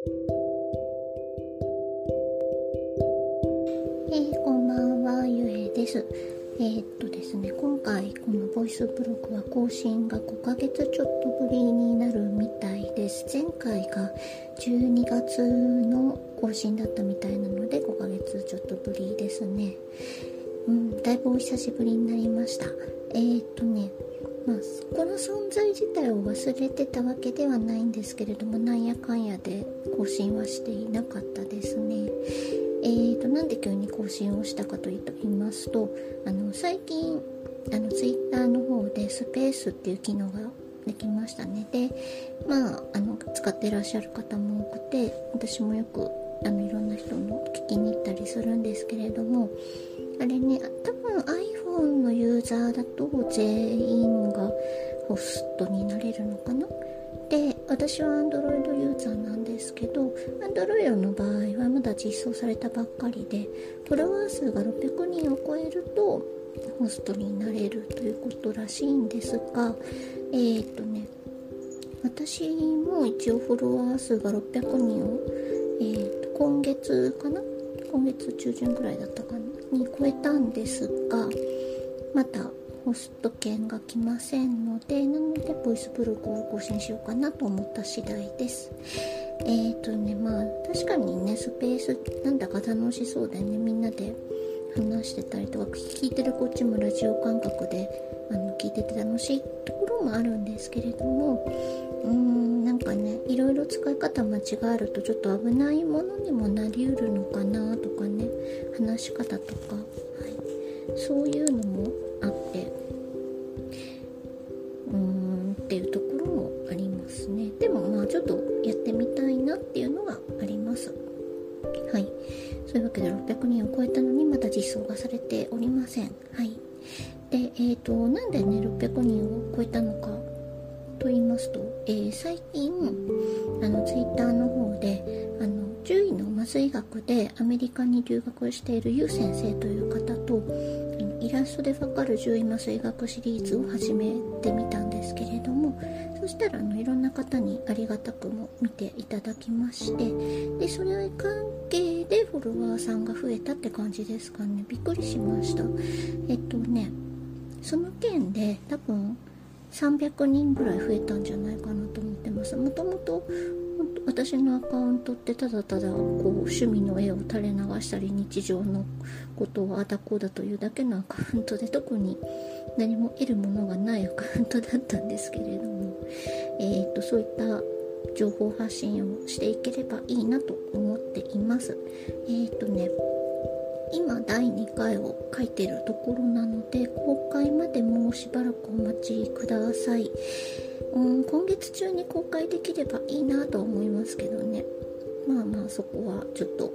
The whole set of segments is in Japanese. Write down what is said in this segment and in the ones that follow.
えー、こんばんは、ゆえです。えー、っとですね、今回このボイスブログは更新が5ヶ月ちょっとぶりになるみたいです。前回が12月の更新だったみたいなので5ヶ月ちょっとぶりですね。うん、だいぶお久しぶりになりました。えー、っとね、まあ、この存在自体を忘れてたわけではないんですけれどもなんやかんやで更新はしていなかったですね。えーと、なんで急に更新をしたかと言いますとあの最近あの Twitter の方でスペースっていう機能ができましたねでまああの使ってらっしゃる方も多くて私もよくあのいろんな人の聞きに行ったりするんですけれどもあれね多分 iPhone のユーザーだと全員がホストになれるのかな？私は Android ユーザーなんですけど Android の場合はまだ実装されたばっかりでフォロワー数が600人を超えるとホストになれるということらしいんですがえー、っとね私も一応フォロワー数が600人を、えー、と今月かな？今月中旬ぐらいだったかな？に超えたんですがまたホスト券が来ませんのでなのでボイスブログを更新しようかなと思った次第です。えーとねまあ確かにねスペースなんだか楽しそうでね。みんなで話してたりとか聞いてるこっちもラジオ感覚であの聞いてて楽しいところもあるんですけれどもうーんなんかねいろいろ使い方間違えるとちょっと危ないものにもなりうるのかなとかね話し方とか、はい、そういうのもあって。うーんっていうところもありますね。でもまあちょっとやってみたいなっていうのがあります。はい。そういうわけで600人を超えたのにまだ実装がされておりません。はい。でえ、ー、となんでね600人を超えたのかと言いますと、えー、最近あのツイッターの方であの獣医の麻酔学でアメリカに留学しているユウ先生という方とイラストでわかる獣医麻酔学シリーズを始めてみたんですけれどもそしたらあのいろんな方にありがたくも見ていただきましてでそれ関係でフォロワーさんが増えたって感じですかね。びっくりしました。えっとねその件で多分300人ぐらい増えたんじゃないかなと思ってます。もともと私のアカウントってただただこう趣味の絵を垂れ流したり日常のことをあだこうだというだけのアカウントで特に何も得るものがないアカウントだったんですけれども、えーと、そういった情報発信をしていければいいなと思っています。えーとね今第2回を書いてるところなので公開までもうしばらくお待ちください。うん今月中に公開できればいいなと思いますけどね。まあまあそこはちょっと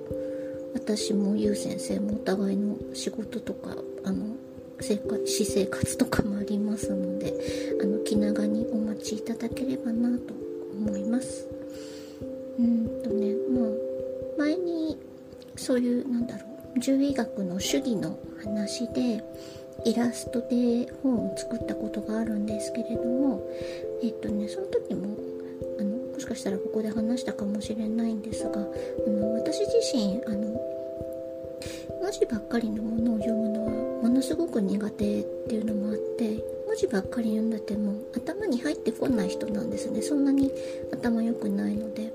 私もゆう先生もお互いの仕事とかあの生活私生活とかもありますのであの気長にお待ちいただければなと思います。うんとねまあ前にそういうなんだろう獣医学の主義の話でイラストで本を作ったことがあるんですけれどもえっとねその時もあのもしかしたらここで話したかもしれないんですがあの私自身あの文字ばっかりのものを読むのはものすごく苦手っていうのもあって文字ばっかり読んでても頭に入ってこない人なんですね。そんなに頭良くないので。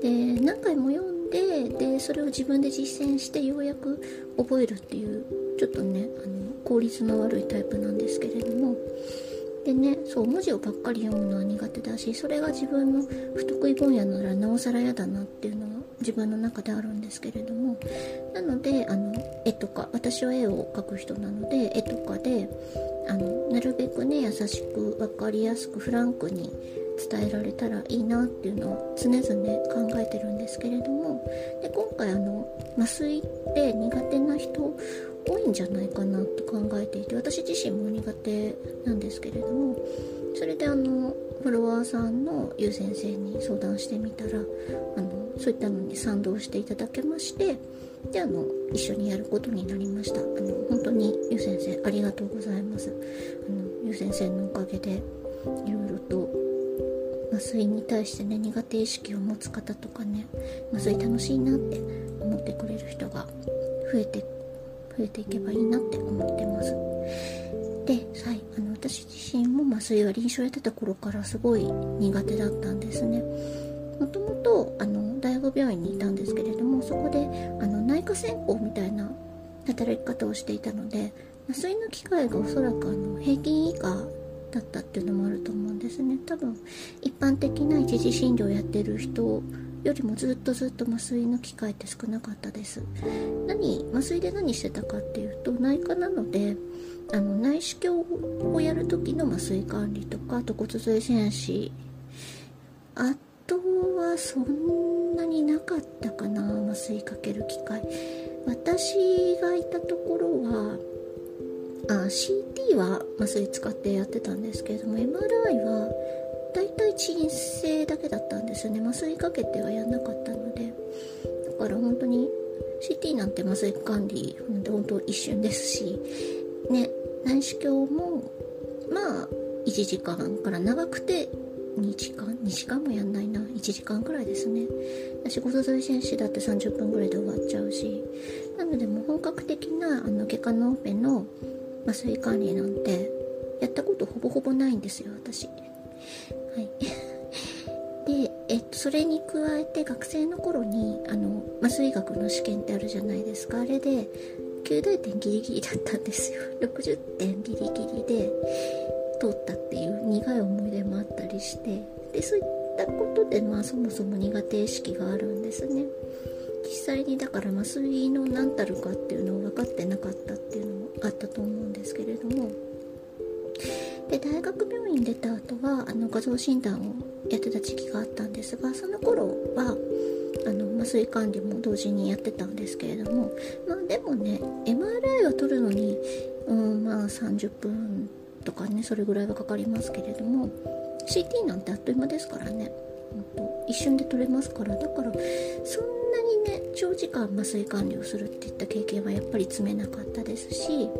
で何回も読んででそれを自分で実践してようやく覚えるっていうちょっとねあの効率の悪いタイプなんですけれどもでねそう文字をばっかり読むのは苦手だしそれが自分の不得意分野ならなおさら嫌だなっていうのは自分の中であるんですけれどもなのであの絵とか私は絵を描く人なので絵とかであのなるべくね優しく分かりやすくフランクに伝えられたらいいなっていうのを常々考えてるんですけれどもで今回あの麻酔って苦手な人多いんじゃないかなと考えていて私自身も苦手なんですけれどもそれであのフォロワーさんのゆう先生に相談してみたらあのそういったのに賛同していただけましてであの一緒にやることになりました。あの本当にゆう先生ありがとうございます。あのゆう先生のおかげでいろいろと麻酔に対してね苦手意識を持つ方とかね麻酔楽しいなって思ってくれる人が増えて増えていけばいいなって思ってます。で、はい、あの私自身も麻酔は臨床やってた頃からすごい苦手だったんですね。もともとあの大学病院にいたんですけれどもそこであの内科専攻みたいな働き方をしていたので麻酔の機会がおそらくあの平均以下だったっていうのもあると思うんですね。多分一般的な一次診療をやってる人よりもずっとずっと麻酔の機会って少なかったです。何麻酔で何してたかっていうと内科なのであの内視鏡をやる時の麻酔管理とかあと骨髄栓死あとはそんなになかったかな麻酔かける機会。私がいたところはあ CT は麻酔使ってやってたんですけれども MRI は大体鎮静だけだったんですよね。麻酔かけてはやんなかったので。だから本当に CT なんて麻酔管理なんて本当一瞬ですしね内視鏡もまあ1時間から長くて2時間2時間もやんないな。1時間くらいですね。仕事髄戦士だって30分ぐらいで終わっちゃうし。なのでもう本格的なあの外科のオペの麻酔管理なんてやったことほぼほぼないんですよ私。はい。で、えっと、それに加えて学生の頃にあの麻酔学の試験ってあるじゃないですか。あれで9大点ギリギリだったんですよ。60点ギリギリで通ったっていう苦い思い出もあったりして。でそういったことでまあそもそも苦手意識があるんですね。実際にだから麻酔の何たるかっていうのを分かってなかったっていうのもあったと思うんですけれども。で大学病院出た後はあの画像診断をやってた時期があったんですがその頃はあの麻酔管理も同時にやってたんですけれどもまあでもね MRI を取るのにうんまあ30分とかねそれぐらいはかかりますけれども CT なんてあっという間ですからね一瞬で取れますからだからそんなにね長時間麻酔管理をするっていった経験はやっぱり積めなかったですし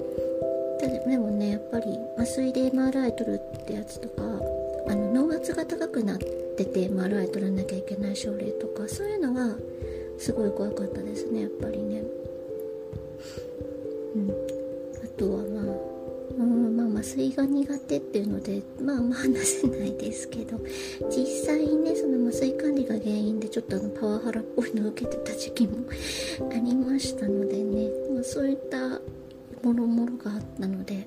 でもねやっぱり麻酔で MRI 取るってやつとかあの脳圧が高くなってて MRI 取らなきゃいけない症例とかそういうのはすごい怖かったですねやっぱりね。うん。あとはまあうんまあ麻酔が苦手っていうのでまあまあ話せないですけど実際ねその麻酔管理が原因でちょっとあのパワハラっぽいのを受けてた時期もありましたのでね、まあ、そういったもろもろがあったので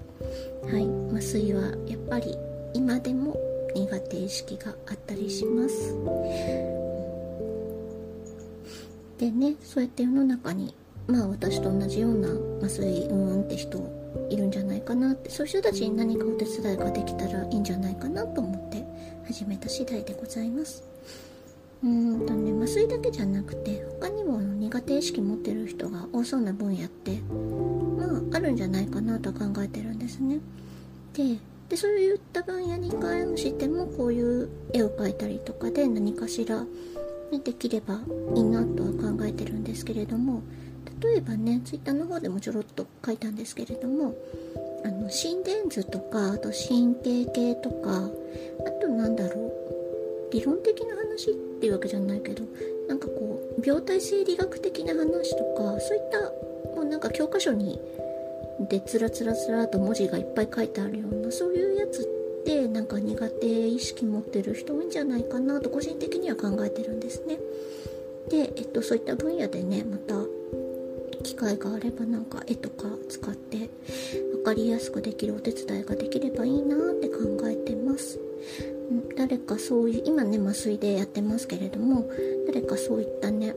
はい麻酔はやっぱり今でも苦手意識があったりします。でねそうやって世の中にまあ私と同じような麻酔うんうんって人いるんじゃないかなってそういう人たちに何かお手伝いができたらいいんじゃないかなと思って始めた次第でございます。うんとね麻酔だけじゃなくて他にも苦手意識持ってる人が多そうな分野ってまああるんじゃないかなと考えてるんですね。ででそういった分野に関してもこういう絵を描いたりとかで何かしらねできればいいなとは考えてるんですけれども例えばね twitter の方でもちょろっと書いたんですけれどもあの心電図とかあと神経系とかあとなんだろう理論的な話っっていうわけじゃないけどなんかこう病態生理学的な話とかそういったもうなんか教科書にでつらつらつらと文字がいっぱい書いてあるようなそういうやつってなんか苦手意識持ってる人多いんじゃないかなと個人的には考えてるんですね。で、えっと、そういった分野でねまた機会があればなんか絵とか使って分かりやすくできるお手伝いができればいいなって考えてます。誰かそういう今ね麻酔でやってますけれども誰かそういったね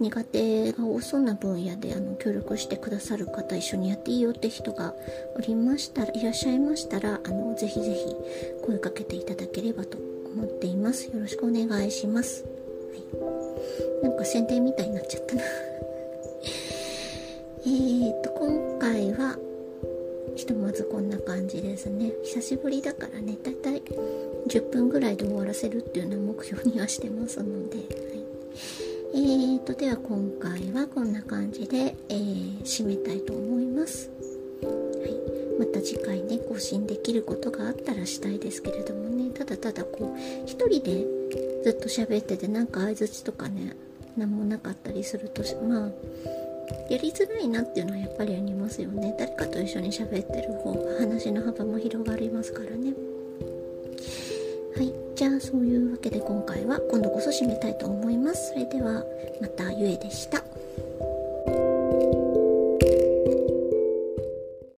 苦手が多そうな分野であの協力してくださる方一緒にやっていいよって人がおりましたらいらっしゃいましたらあのぜひぜひ声かけていただければと思っています。よろしくお願いします、はい、なんか宣伝みたいになっちゃったな。えーと今回はひとまずこんな感じですね。久しぶりだからね。だいたい10分ぐらいで終わらせるっていうのを目標にはしてますので、はい、えーとでは今回はこんな感じで、えー、締めたいと思います、はい、また次回ね更新できることがあったらしたいですけれどもね。ただただこう一人でずっと喋っててなんか相づちとかね何もなかったりするとまあやりづらいなっていうのはやっぱりありますよね。誰かと一緒に喋ってる方が話の幅も広がりますからね。はい。じゃあそういうわけで今回は今度こそ締めたいと思います。それではまたゆえでした。